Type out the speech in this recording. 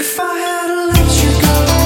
If I had to let you go